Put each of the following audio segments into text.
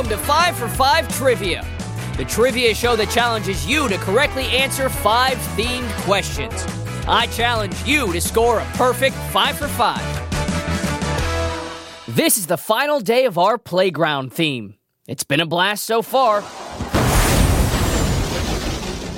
Welcome to 5 for 5 Trivia, the trivia show that challenges you to correctly answer five themed questions. I challenge you to score a perfect 5 for 5. This is the final day of our playground theme. It's been a blast so far.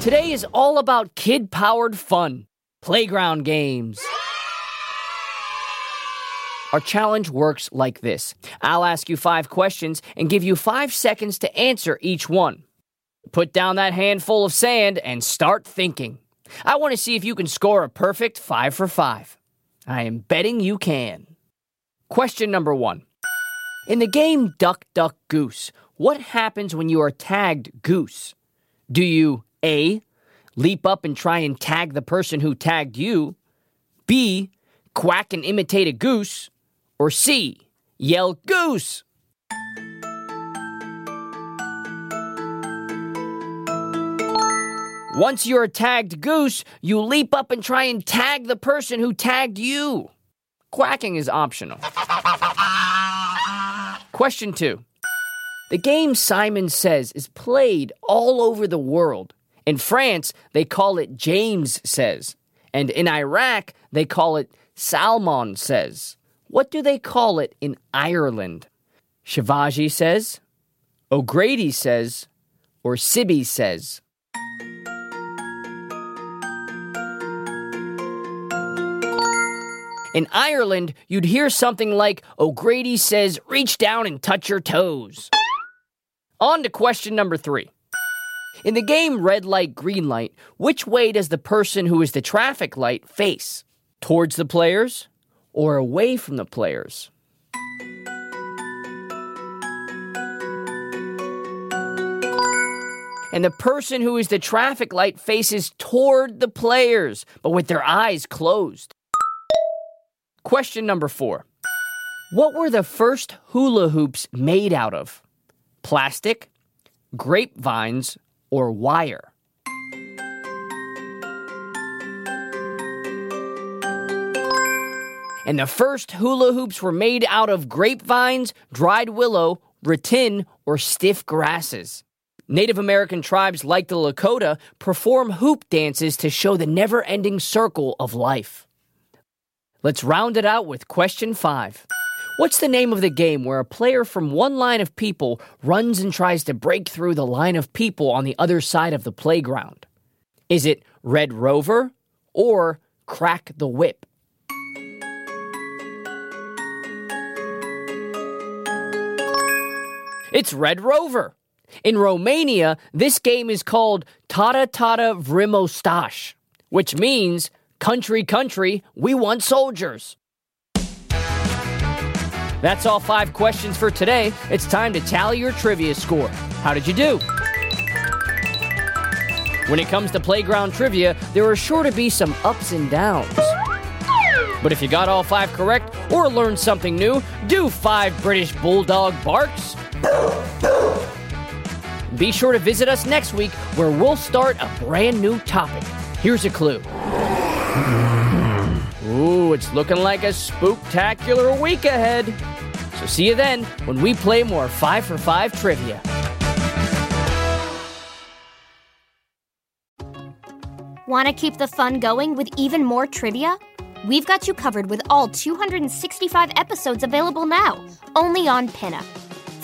Today is all about kid powered fun, playground games. Our challenge works like this I'll ask you five questions and give you five seconds to answer each one. Put down that handful of sand and start thinking. I want to see if you can score a perfect five for five. I am betting you can. Question number one In the game Duck, Duck, Goose, what happens when you are tagged Goose? Do you A. Leap up and try and tag the person who tagged you? B. Quack and imitate a goose? Or C. Yell goose? Once you're a tagged goose, you leap up and try and tag the person who tagged you. Quacking is optional. Question two. The game Simon Says is played all over the world. In France, they call it James Says. And in Iraq, they call it Salmon Says. What do they call it in Ireland? Shivaji says, O'Grady says, or Sibby says. In Ireland, you'd hear something like O'Grady says, reach down and touch your toes. On to question number three. In the game Red Light, Green Light, which way does the person who is the traffic light face? Towards the players or away from the players? And the person who is the traffic light faces toward the players, but with their eyes closed. Question number four What were the first hula hoops made out of? Plastic, grapevines, or wire? And the first hula hoops were made out of grapevines, dried willow, rattan, or stiff grasses. Native American tribes like the Lakota perform hoop dances to show the never ending circle of life. Let's round it out with question five. What's the name of the game where a player from one line of people runs and tries to break through the line of people on the other side of the playground? Is it Red Rover or Crack the Whip? It's Red Rover. In Romania, this game is called Tata Tata Vrimostash, which means country, country, we want soldiers. That's all five questions for today. It's time to tally your trivia score. How did you do? When it comes to playground trivia, there are sure to be some ups and downs. But if you got all five correct or learned something new, do five British Bulldog barks. Be sure to visit us next week where we'll start a brand new topic. Here's a clue. Ooh, it's looking like a spooktacular week ahead. So see you then when we play more 5 for 5 trivia. Want to keep the fun going with even more trivia? We've got you covered with all 265 episodes available now, only on Pinna.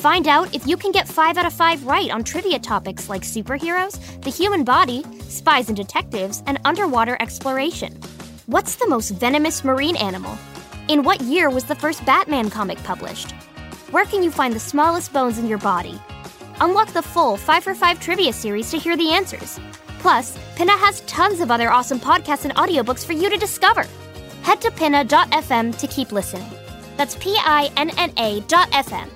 Find out if you can get 5 out of 5 right on trivia topics like superheroes, the human body, spies and detectives, and underwater exploration. What's the most venomous marine animal? In what year was the first Batman comic published? Where can you find the smallest bones in your body? Unlock the full 5 for 5 trivia series to hear the answers. Plus, Pinna has tons of other awesome podcasts and audiobooks for you to discover. Head to pinna.fm to keep listening. That's P I N N A dot FM